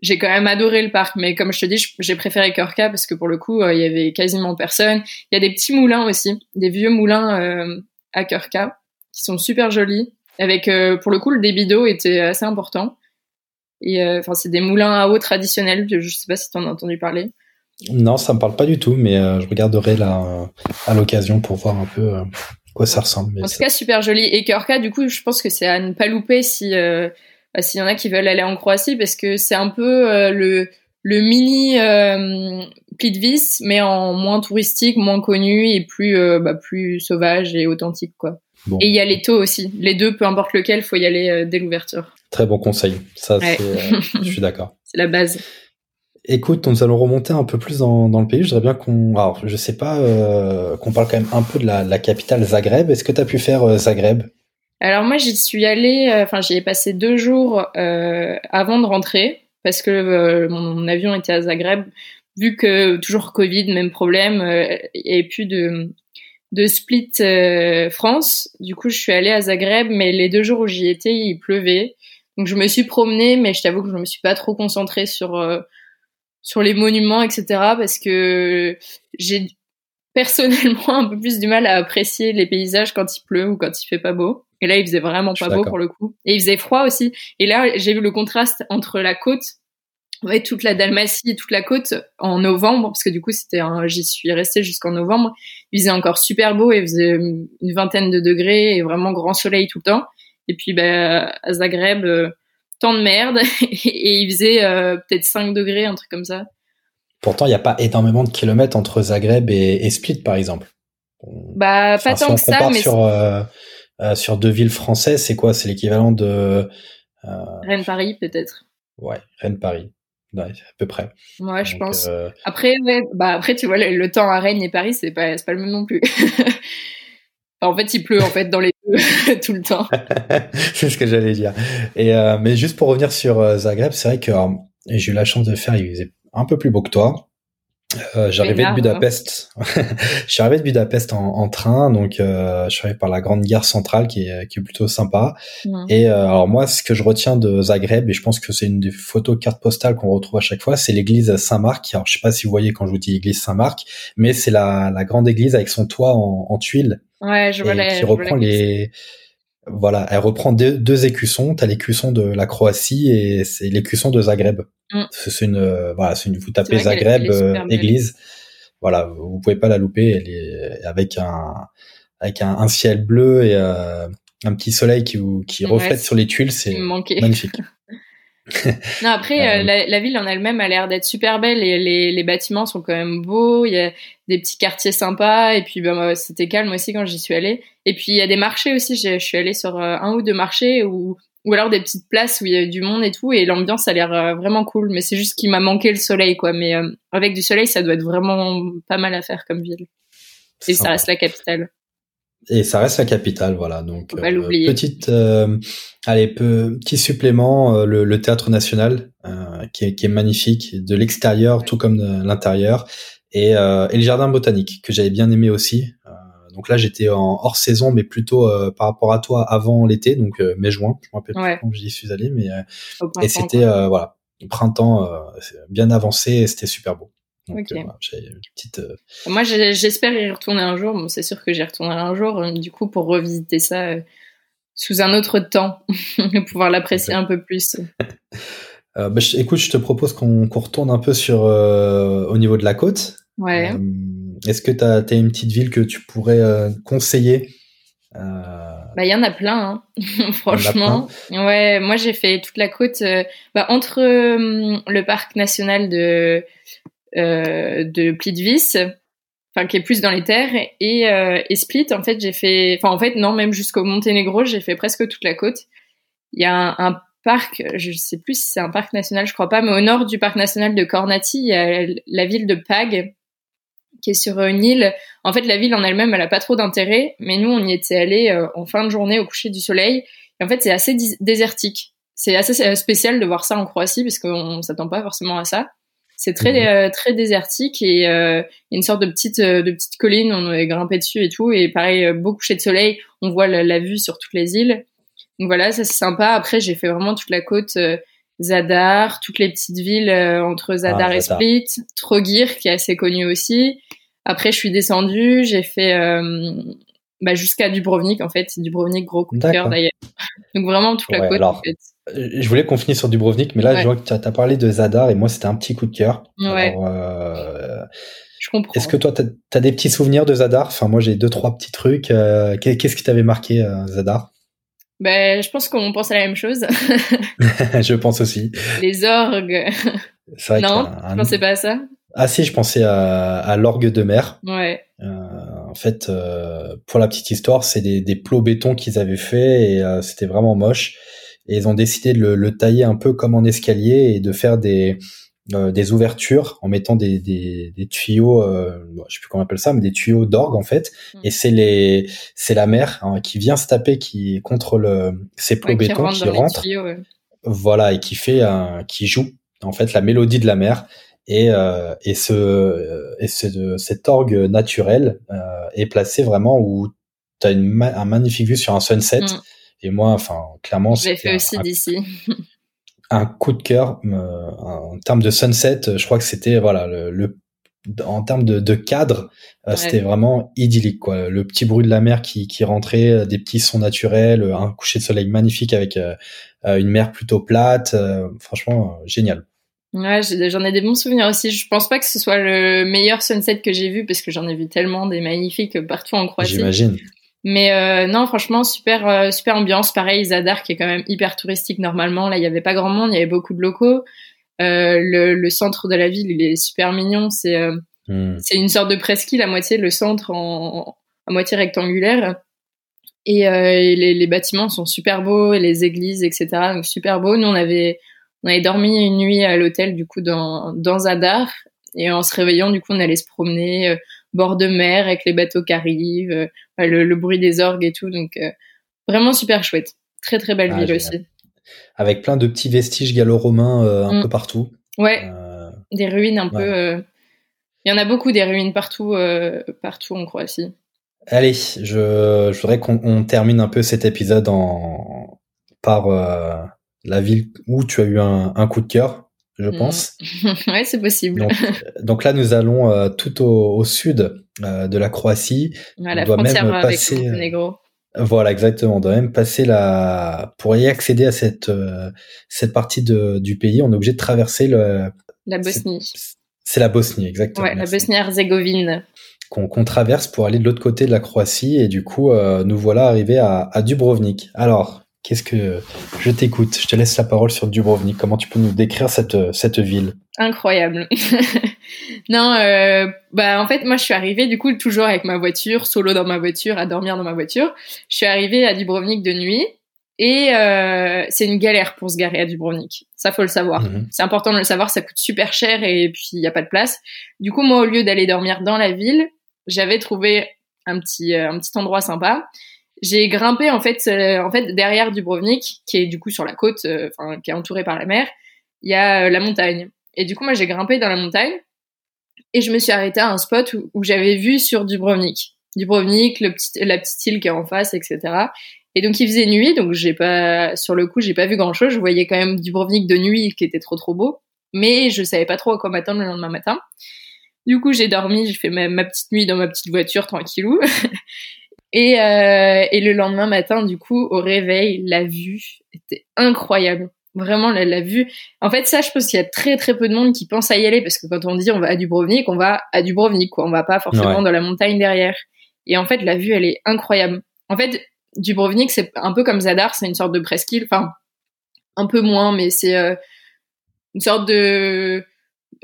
j'ai quand même adoré le parc, mais comme je te dis, j'ai préféré Corca parce que pour le coup, euh, il y avait quasiment personne. Il y a des petits moulins aussi, des vieux moulins euh, à Corca qui sont super jolis. Avec, euh, pour le coup, le débit d'eau était assez important. Et enfin, c'est des moulins à eau traditionnels. Je sais pas si tu en as entendu parler. Non, ça me parle pas du tout, mais je regarderai là à l'occasion pour voir un peu quoi ça ressemble. en tout cas, super joli. Et Corca, du coup, je pense que c'est à ne pas louper si s'il y en a qui veulent aller en Croatie, parce que c'est un peu euh, le, le mini euh, Plitvice, mais en moins touristique, moins connu et plus, euh, bah, plus sauvage et authentique. quoi. Et il y a les taux aussi. Les deux, peu importe lequel, faut y aller dès l'ouverture. Très bon conseil. Ça, je suis d'accord. C'est la base. Écoute, nous allons remonter un peu plus dans, dans le pays. Je voudrais bien qu'on, alors je sais pas, qu'on parle quand même un peu de la, la capitale Zagreb. Est-ce que tu as pu faire Zagreb? Alors moi j'y suis allée, euh, enfin j'y ai passé deux jours euh, avant de rentrer parce que euh, mon avion était à Zagreb. Vu que toujours Covid, même problème, il n'y avait plus de de split France. Du coup je suis allée à Zagreb, mais les deux jours où j'y étais il pleuvait, donc je me suis promenée, mais je t'avoue que je me suis pas trop concentrée sur sur les monuments, etc. Parce que j'ai personnellement un peu plus du mal à apprécier les paysages quand il pleut ou quand il fait pas beau. Et là, il faisait vraiment pas beau pour le coup. Et il faisait froid aussi. Et là, j'ai vu le contraste entre la côte, ouais, toute la Dalmatie et toute la côte en novembre, parce que du coup, c'était j'y suis restée jusqu'en novembre. Il faisait encore super beau, il faisait une vingtaine de degrés et vraiment grand soleil tout le temps. Et puis, bah, à Zagreb, euh, tant de merde et il faisait euh, peut-être 5 degrés, un truc comme ça. Pourtant, il n'y a pas énormément de kilomètres entre Zagreb et, Split, par exemple. Bah, pas tant que ça, mais sur, euh, euh, sur deux villes françaises, c'est quoi? C'est l'équivalent de euh... Rennes-Paris, peut-être. Ouais, Rennes-Paris. Ouais, à peu près. Ouais, je pense. Euh, après, bah après, tu vois, le, temps à Rennes et Paris, c'est pas, pas le même non plus. en fait, il pleut en fait dans les deux tout le temps. c'est ce que j'allais dire. Et euh, mais juste pour revenir sur Zagreb, c'est vrai que j'ai eu la chance de faire. Il faisait un peu plus beau que toi. Euh, j'arrivais de Budapest. je suis arrivé de Budapest en, en train, donc euh, je suis arrivé par la grande gare centrale qui est, qui est plutôt sympa. Et euh, alors moi, ce que je retiens de Zagreb, et je pense que c'est une des photos cartes postales qu'on retrouve à chaque fois, c'est l'église Saint-Marc. Alors je sais pas si vous voyez quand je vous dis église Saint-Marc, mais c'est la, la grande église avec son toit en, en tuiles. Ouais, je vois Qui reprend les voilà, elle reprend deux, deux écussons. T'as l'écusson de la Croatie et c'est l'écusson de Zagreb. Mm. C'est une, euh, voilà, c'est une. Zagreb euh, église. Voilà, vous pouvez pas la louper. Elle est avec un avec un, un ciel bleu et euh, un petit soleil qui qui reflète sur les tuiles. C'est magnifique. non, après, euh, la, la, ville en elle-même a l'air d'être super belle et les, les, bâtiments sont quand même beaux. Il y a des petits quartiers sympas et puis ben, c'était calme aussi quand j'y suis allée. Et puis il y a des marchés aussi. Je suis allée sur euh, un ou deux marchés ou ou alors des petites places où il y a du monde et tout et l'ambiance a l'air euh, vraiment cool. Mais c'est juste qu'il m'a manqué le soleil quoi. Mais avec du soleil, ça doit être vraiment pas mal à faire comme ville. Et ça reste la capitale. Et ça reste la capitale, voilà. Donc euh, petite, euh, allez, petit supplément, euh, le, le, théâtre national euh, qui est, qui, est, magnifique de l'extérieur tout comme de l'intérieur, et, et, le jardin botanique que j'avais bien aimé aussi. Donc là, j'étais en hors saison, mais plutôt par rapport à toi avant l'été, donc mai-juin. Je me rappelle pas quand j'y suis allé, mais et c'était voilà printemps bien avancé, et c'était super beau. Donc, euh, petite, euh, Moi, j'espère y retourner un jour. Bon, c'est sûr que j'y retournerai un jour, euh, du coup, pour revisiter ça sous un autre temps pouvoir l'apprécier un peu plus. bah, écoute, je te propose qu'on retourne un peu sur au niveau de la côte. Ouais. Est-ce que tu as, as, une petite ville que tu pourrais conseiller? Bah, il y en a plein, hein. franchement. Ouais, moi j'ai fait toute la côte, bah, entre le parc national de euh, de Plitvice, enfin qui est plus dans les terres, et, euh, et Split. En fait, j'ai fait, enfin en fait non, même jusqu'au Monténégro, j'ai fait presque toute la côte. Il y a un, parc, je sais plus si c'est un parc national, je crois pas, mais au nord du parc national de Cornati, il y a la ville de Pag, qui est sur une île. En fait, la ville en elle-même, elle a pas trop d'intérêt, mais nous, on y était allés euh, en fin de journée au coucher du soleil. Et en fait, c'est assez désertique. C'est assez spécial de voir ça en Croatie, parce qu'on s'attend pas forcément à ça. C'est très mhm. euh, très désertique et euh, une sorte de petite de petite colline. On est grimpé dessus et tout. Et pareil, beau coucher de soleil. On voit la, vue sur toutes les îles. Donc voilà, ça c'est sympa. Après, j'ai fait vraiment toute la côte. Zadar, toutes les petites villes entre ah, Zadar et Split, Trogir qui est assez connu aussi. Après, je suis descendue, j'ai fait bah, jusqu'à Dubrovnik en fait. Dubrovnik, gros coup de cœur d'ailleurs. Donc vraiment toute la côte en fait. Euh, je voulais qu'on finisse sur Dubrovnik, mais là, je vois que tu as, parlé de Zadar et moi, c'était un petit coup de cœur. Ouais. Euh, je comprends. Est-ce que toi, tu as, des petits souvenirs de Zadar? Enfin, moi, j'ai deux, trois petits trucs. Euh, qu'est-ce qui t'avait marqué, euh, Zadar? Ben, je pense qu'on pense à la même chose. je pense aussi. Les orgues. Vrai non, je pensais pas à ça? Ah si, je pensais à, à l'orgue de mer. Ouais. Euh, en fait, euh, pour la petite histoire, c'est des, des plots béton qu'ils avaient fait et euh, c'était vraiment moche et ils ont décidé de le, tailler un peu comme en escalier et de faire des euh, des ouvertures en mettant des, des, des tuyaux, euh, je sais plus comment on appelle ça, mais des tuyaux d'orgue en fait. Mm. Et c'est les c'est la mer hein, qui vient se taper qui contre le ces plots béton qui rentre, voilà et qui fait un, qui joue en fait la mélodie de la mer et euh, et ce et ce, cet orgue naturel euh, est placé vraiment où tu as une un magnifique vue sur un sunset. Mm. Et moi, enfin, clairement, j'ai fait aussi d'ici. Un coup de cœur euh, en termes de sunset. Je crois que c'était voilà le, en termes de, de cadre, euh, c'était vraiment idyllique quoi. Le petit bruit de la mer qui, qui rentrait, euh, des petits sons naturels, un coucher de soleil magnifique avec une mer plutôt plate. franchement, génial. Ouais, j'en ai des bons souvenirs aussi. Je pense pas que ce soit le meilleur sunset que j'ai vu parce que j'en ai vu tellement des magnifiques partout en Croatie. J'imagine. Mais euh, non, franchement, super, euh, super ambiance. Pareil, Zadar qui est quand même hyper touristique normalement. Là, il y avait pas grand monde, il y avait beaucoup de locaux. Euh, le, le, centre de la ville, il est super mignon. C'est hmm. c'est une sorte de presqu'île à moitié, le centre en, à moitié rectangulaire. Et, et les, les, bâtiments sont super beaux, et les églises, etc. Donc super beau. Nous, on avait on avait dormi une nuit à l'hôtel du coup dans dans Zadar. Et en se réveillant, du coup, on allait se promener bord de mer avec les bateaux qui arrivent, euh, le, bruit des orgues et tout. Donc euh, vraiment super chouette. Très très belle ah, ville aussi. Avec plein de petits vestiges gallo-romains euh, un mm. peu partout. Ouais. Des ruines un peu Il y en a beaucoup des ruines partout, partout en Croatie. Allez, je, je voudrais qu'on termine un peu cet épisode en, par la ville où tu as eu un, un coup de cœur, je pense. ouais, c'est possible. Donc, là, nous allons tout au, au sud de la Croatie. La doit frontière même passer, avec Monténégro. Voilà, exactement. On doit même passer la pour y accéder à cette euh, cette partie de, du pays, on est obligé de traverser le la Bosnie. C'est la Bosnie, exactement. Ouais, la Bosnie-Herzégovine. Qu'on traverse pour aller de l'autre côté de la Croatie et du coup euh, nous voilà arrivés à, à Dubrovnik. Alors, qu'est-ce que je t'écoute Je te laisse la parole sur Dubrovnik. Comment tu peux nous décrire cette cette ville? Incroyable. non, euh, bah en fait moi je suis arrivée du coup toujours avec ma voiture, solo dans ma voiture, à dormir dans ma voiture. Je suis arrivée à Dubrovnik de nuit et euh, c'est une galère pour se garer à Dubrovnik. Ça faut le savoir. Mhm. C'est important de le savoir, ça coûte super cher et puis il y a pas de place. Du coup moi au lieu d'aller dormir dans la ville, j'avais trouvé un petit euh, un petit endroit sympa. J'ai grimpé en fait euh, en fait derrière Dubrovnik qui est du coup sur la côte, euh, enfin qui est entouré par la mer. Il y a la montagne et du coup, moi, j'ai grimpé dans la montagne et je me suis arrêtée à un spot où, j'avais vu sur Dubrovnik. Dubrovnik, la petite île qui est en face, etc. Et donc, il faisait nuit, donc j'ai pas, sur le coup, j'ai pas vu grand chose. Je voyais quand même Dubrovnik de nuit qui était trop trop beau, mais je savais pas trop à quoi m'attendre le lendemain matin. Du coup, j'ai dormi, j'ai fait ma, petite nuit dans ma petite voiture tranquillou. et, euh, et le lendemain matin, du coup, au réveil, la vue était incroyable. Vraiment, la, la vue. En fait, ça, je pense qu'il y a très très peu de monde qui pense à y aller parce que quand on dit on va à Dubrovnik, on va à Dubrovnik, quoi. On va pas forcément dans la montagne derrière. Et en fait, la vue, elle est incroyable. En fait, Dubrovnik, c'est un peu comme Zadar, c'est une sorte de presqu'île. Enfin, un peu moins, mais c'est euh, une sorte de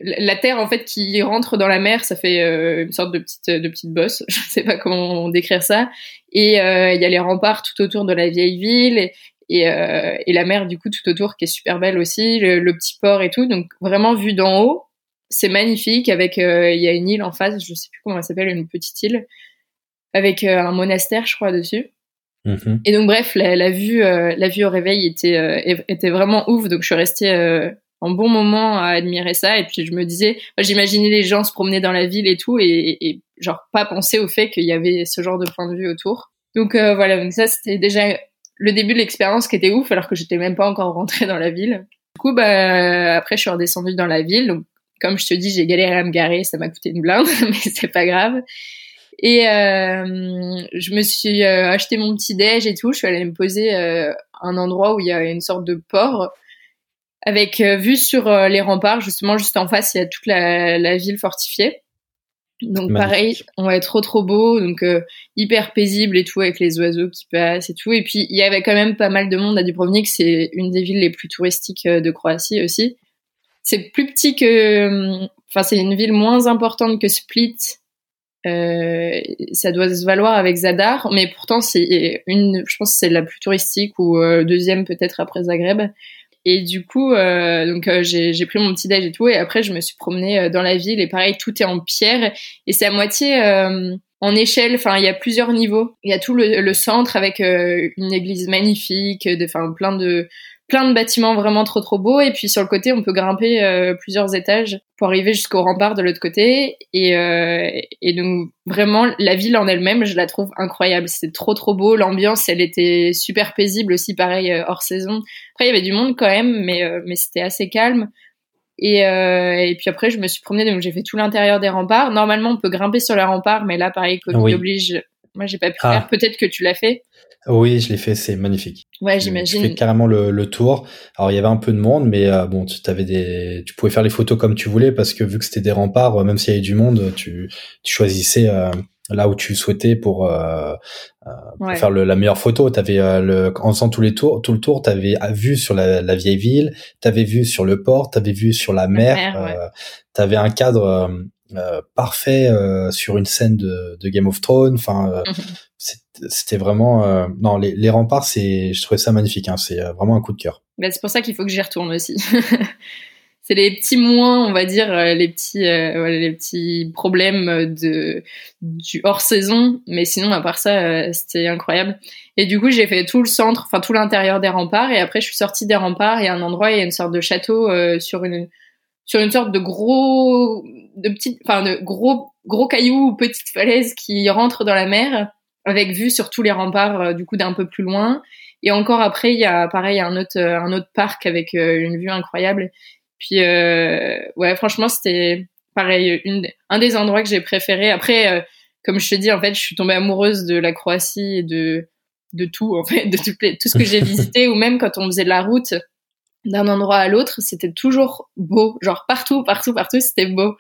la terre en fait qui rentre dans la mer, ça fait euh, une sorte de petite de petite bosse. Je sais pas comment décrire ça. Et euh, il y a les remparts tout autour de la vieille ville. Et, et, euh, et, la mer du coup tout autour qui est super belle aussi, le, petit port et tout. Donc vraiment vu d'en haut, c'est magnifique. Avec il y a une île en face, je sais plus comment elle s'appelle, une petite île avec un monastère, je crois, dessus. Mm-hmm. Et donc bref, la, la vue, la vue au réveil était était vraiment ouf. Donc je suis restée un bon moment à admirer ça. Et puis je me disais, j'imaginais les gens se promener dans la ville et tout, et, et, genre pas penser au fait qu'il y avait ce genre de point de vue autour. Donc voilà, donc ça c'était déjà le début de l'expérience qui était ouf alors que j'étais même pas encore rentrée dans la ville. Du coup, bah, après, je suis redescendue dans la ville. Donc, comme je te dis, j'ai galéré à me garer, ça m'a coûté une blinde, mais c'est pas grave. Et euh, je me suis euh, acheté mon petit déj et tout. Je suis allée me poser euh, un endroit où il y a une sorte de port avec euh, vue sur euh, les remparts. Justement, juste en face, il y a toute la, la ville fortifiée. Donc pareil, on va être trop trop beau, donc euh, hyper paisible et tout avec les oiseaux qui passent et tout. Et puis il y avait quand même pas mal de monde à Dubrovnik, c'est une des villes les plus touristiques euh, de Croatie aussi. C'est plus petit que, euh, enfin c'est une ville moins importante que Split. ça doit se valoir avec Zadar, mais pourtant c'est une, je pense que c'est la plus touristique ou deuxième peut-être après Zagreb. Et du coup, euh, donc euh, j'ai pris mon petit déj et tout, et après je me suis promenée euh, dans la ville et pareil, tout est en pierre et c'est à moitié en échelle. Enfin, il y a plusieurs niveaux. Il y a tout le, le centre avec une église magnifique, enfin plein de plein de bâtiments vraiment trop trop beaux. Et puis sur le côté on peut grimper euh, plusieurs étages pour arriver jusqu'au rempart de l'autre côté. Et, euh, et donc vraiment la ville en elle-même je la trouve incroyable. C'est trop trop beau. L'ambiance elle était super paisible aussi pareil euh, hors saison. Après il y avait du monde quand même mais mais c'était assez calme. Et, et puis après je me suis promenée donc j'ai fait tout l'intérieur des remparts. Normalement on peut grimper sur les remparts mais là pareil Covid oblige. Moi j'ai pas pu ah. faire. Peut-être que tu l'as fait. Oui, je l'ai fait, c'est magnifique. Ouais, j'imagine. J'ai fait carrément le, le, tour. Alors il y avait un peu de monde, mais euh, bon, tu avais des, tu pouvais faire les photos comme tu voulais parce que vu que c'était des remparts, euh, même s'il y avait du monde, tu, tu choisissais euh, là où tu souhaitais pour, pour faire le, la meilleure photo. T'avais le, en faisant tous les tours, tout le tour, t'avais vu sur la, la, vieille ville, t'avais vu sur le port, t'avais vu sur la mer, mer t'avais un cadre. parfait sur une scène de, de Game of Thrones. Enfin, mhm c'était vraiment euh, non les, les remparts c'est je trouvais ça magnifique hein, c'est euh, vraiment un coup de cœur. Bah, c'est pour ça qu'il faut que j'y retourne aussi. C'est les petits moins on va dire euh, les petits les petits problèmes de du hors saison mais sinon à part ça c'était incroyable. Et du coup j'ai fait tout le centre enfin tout l'intérieur des remparts. Et après je suis sortie des remparts. A un endroit il y a une sorte de château sur une sur une sorte de gros, de petites, enfin de gros, gros cailloux ou petites falaises qui rentrent dans la mer avec vue sur tous les remparts euh, du coup d'un peu plus loin. Et encore après, il y a pareil un autre, un autre parc avec une vue incroyable. Puis ouais, franchement, c'était pareil, une, un des endroits que j'ai préféré. Après, comme je te dis, en fait, je suis tombée amoureuse de la Croatie et de de tout, en fait, de tout, tout ce que j'ai visité, ou même quand on faisait de la route d'un endroit à l'autre, c'était toujours beau. Genre partout, partout, partout, c'était beau.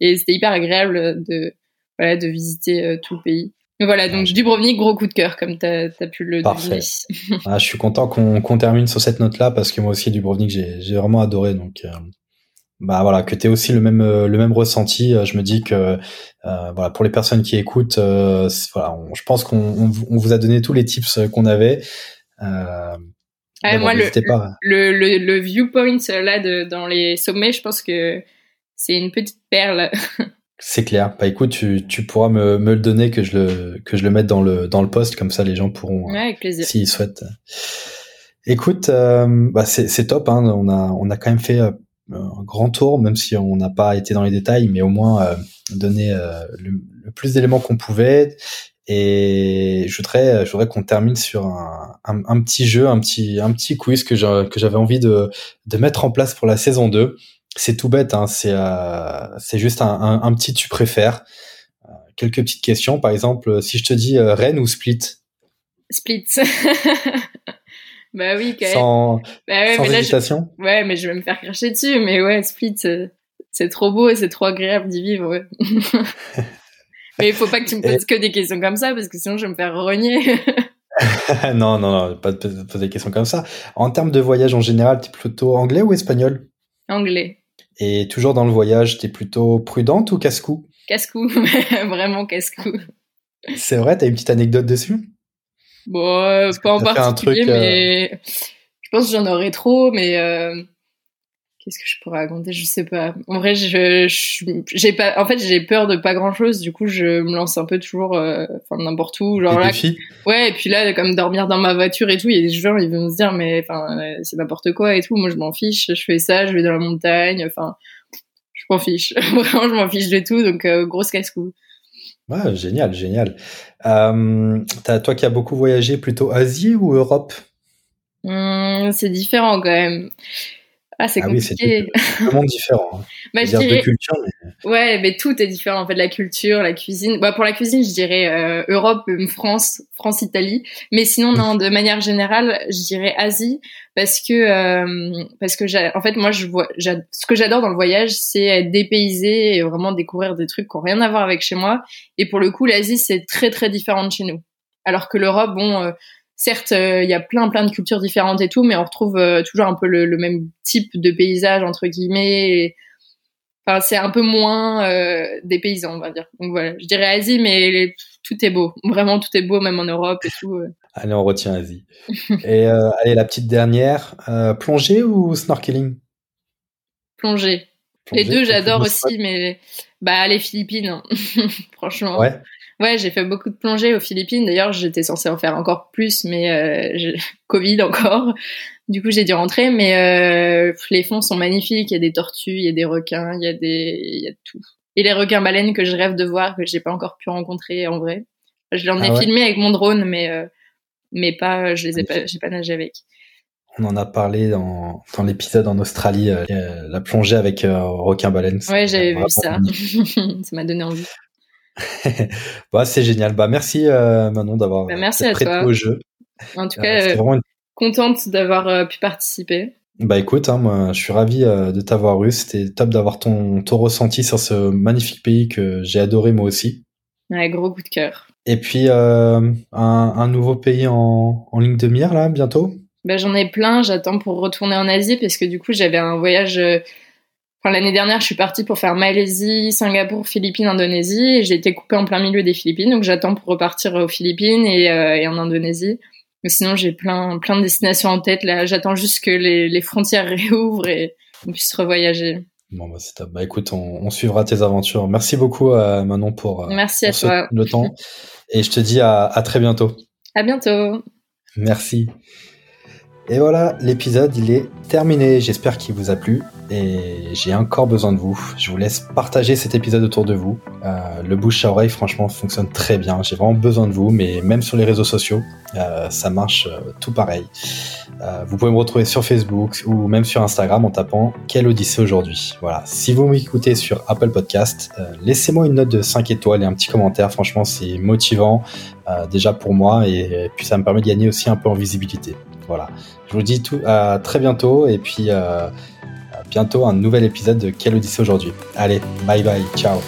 Et c'était hyper agréable de, voilà, de visiter euh, tout le pays. Mais voilà, donc Dubrovnik, gros coup de cœur, comme tu as, pu le Parfait. ah, je suis content qu'on termine sur cette note-là, parce que moi aussi, Dubrovnik, j'ai vraiment adoré. Donc, euh, bah voilà que tu aussi le même euh, le même ressenti euh, je me dis que euh, voilà pour les personnes qui écoutent voilà je pense qu'on on, vous a donné tous les tips qu'on avait ah, moi le, pas. le, le, le viewpoint là de, dans les sommets je pense que c'est une petite perle c'est clair. Bah écoute tu, tu pourras me, me le donner que je le que je le mette dans le dans le post comme ça les gens pourront ouais, plaisir. s'ils souhaitent. Écoute bah c'est top hein, on a on a quand même fait un grand tour, même si on n'a pas été dans les détails, mais au moins euh, donner euh, le, plus d'éléments qu'on pouvait. Et je voudrais, je voudrais qu'on termine sur un, un, petit jeu, un petit, un petit quiz que j'avais envie de, de mettre en place pour la saison 2. C'est tout bête, hein, c'est euh, c'est juste un, un, petit tu préfères. quelques petites questions, par exemple, si je te dis Rennes ou Split? Split. Bah oui, quand même. Sans, bah ouais, mais hésitation? Ouais, mais je vais me faire cracher dessus. Mais ouais, Split, c'est trop beau et c'est trop agréable d'y vivre, ouais. mais il faut pas que tu me poses que des questions comme ça parce que sinon je vais me faire rogner. non, non, non, pas de poser des questions comme ça. En termes de voyage en général, t'es plutôt anglais ou espagnol? Anglais. Et toujours dans le voyage, t'es plutôt prudente ou casse-cou? Casse-cou, vraiment casse-cou. C'est vrai, t'as une petite anecdote dessus? Bon, euh, pas en particulier, euh, mais je pense que j'en aurais trop, mais euh, qu'est-ce que je pourrais raconter? Je sais pas. En vrai, je j'ai pas. En fait, j'ai peur de pas grand chose. Du coup, je me lance un peu toujours, enfin n'importe où. Genre là. Ouais, et puis là, comme dormir dans ma voiture et tout, il y a des gens, ils vont se dire, mais enfin, c'est n'importe quoi et tout. Moi, je m'en fiche. Je fais ça, je vais dans la montagne. Enfin, je m'en fiche. Vraiment, je m'en fiche de tout. Donc, grosse casse-cou. Ouais, génial, génial. Euh, toi qui as beaucoup voyagé, plutôt Asie ou Europe? Mmh, C'est différent quand même. Ah, c'est compliqué. Ah oui, c'est vraiment différent. Hein. bah, je dirais... culture, mais... Ouais, mais tout est différent en fait, la culture, la cuisine. Bah, pour la cuisine, je dirais euh, Europe, France, France, Italie. Mais sinon, non, de manière générale, je dirais Asie parce que euh, parce que en fait, moi, je vois, ce que j'adore dans le voyage, c'est être dépaysé et vraiment découvrir des trucs qui n'ont rien à voir avec chez moi. Et pour le coup, l'Asie, c'est très très différent de chez nous. Alors que l'Europe, bon. Euh, certes, euh, il y a plein plein de cultures différentes et tout, mais on retrouve euh, toujours un peu le, même type de paysage entre guillemets. Enfin, c'est un peu moins euh, des paysans, on va dire. Donc voilà, je dirais Asie, mais tout est beau. Vraiment, tout est beau, même en Europe et tout. Allez, on retient Asie. et allez, la petite dernière, plongée ou snorkeling? Plongée. Les deux, j'adore aussi, mais bah les Philippines, hein. franchement. Ouais. Ouais, j'ai fait beaucoup de plongées aux Philippines. D'ailleurs, j'étais censée en faire encore plus, mais euh, Covid encore. Du coup, j'ai dû rentrer. Mais euh, les fonds sont magnifiques. Il y a des tortues, il y a des requins, il y a des, il y a tout. Et les requins baleines que je rêve de voir, que j'ai pas encore pu rencontrer en vrai. Je l'en ai ah filmé avec mon drone, mais euh, mais pas, je les ai pas, j'ai pas nagé avec. On en a parlé dans, dans l'épisode en Australie, euh, la plongée avec euh, requin baleine. Ouais, j'avais vu ça. ça m'a donné envie. Bah, c'est génial. Bah, merci euh, Manon d'avoir bah, merci à toi. au jeu. En tout euh, cas, euh, contente d'avoir pu participer. Bah écoute, hein, moi je suis ravi de t'avoir eu. C'était top d'avoir ton, ton ressenti sur ce magnifique pays que j'ai adoré moi aussi. Ouais, gros coup de cœur. Et puis un, un, nouveau pays en, en ligne de mire là bientôt? Bah, j'en ai plein. J'attends pour retourner en Asie parce que du coup j'avais un voyage Enfin, l'année dernière, je suis partie pour faire Malaisie, Singapour, Philippines, Indonésie, et j'ai été coupée en plein milieu des Philippines, donc j'attends pour repartir aux Philippines et, euh, et en Indonésie. Mais sinon, j'ai plein, plein de destinations en tête. Là, j'attends juste que les, les, frontières réouvrent et qu'on puisse revoyager. Bon, bah, c'est top. Bah, écoute, on, on, suivra tes aventures. Merci beaucoup, euh, Manon, pour, euh, Merci à toi. le temps. Et je te dis à, à très bientôt. À bientôt. Merci. Et voilà, l'épisode il est terminé. J'espère qu'il vous a plu et j'ai encore besoin de vous. Je vous laisse partager cet épisode autour de vous. Euh, le bouche à oreille, franchement, fonctionne très bien. J'ai vraiment besoin de vous, mais même sur les réseaux sociaux, euh, ça marche euh, tout pareil. vous pouvez me retrouver sur Facebook ou même sur Instagram en tapant Quelle Odyssée aujourd'hui. Voilà. Si vous m'écoutez sur Apple Podcast, laissez-moi une note de 5 étoiles et un petit commentaire. Franchement, c'est motivant déjà pour moi et, puis ça me permet de gagner aussi un peu en visibilité. Voilà. Je vous dis tout à très bientôt et puis bientôt un nouvel épisode de Quelle Odyssée aujourd'hui. Allez, bye bye, ciao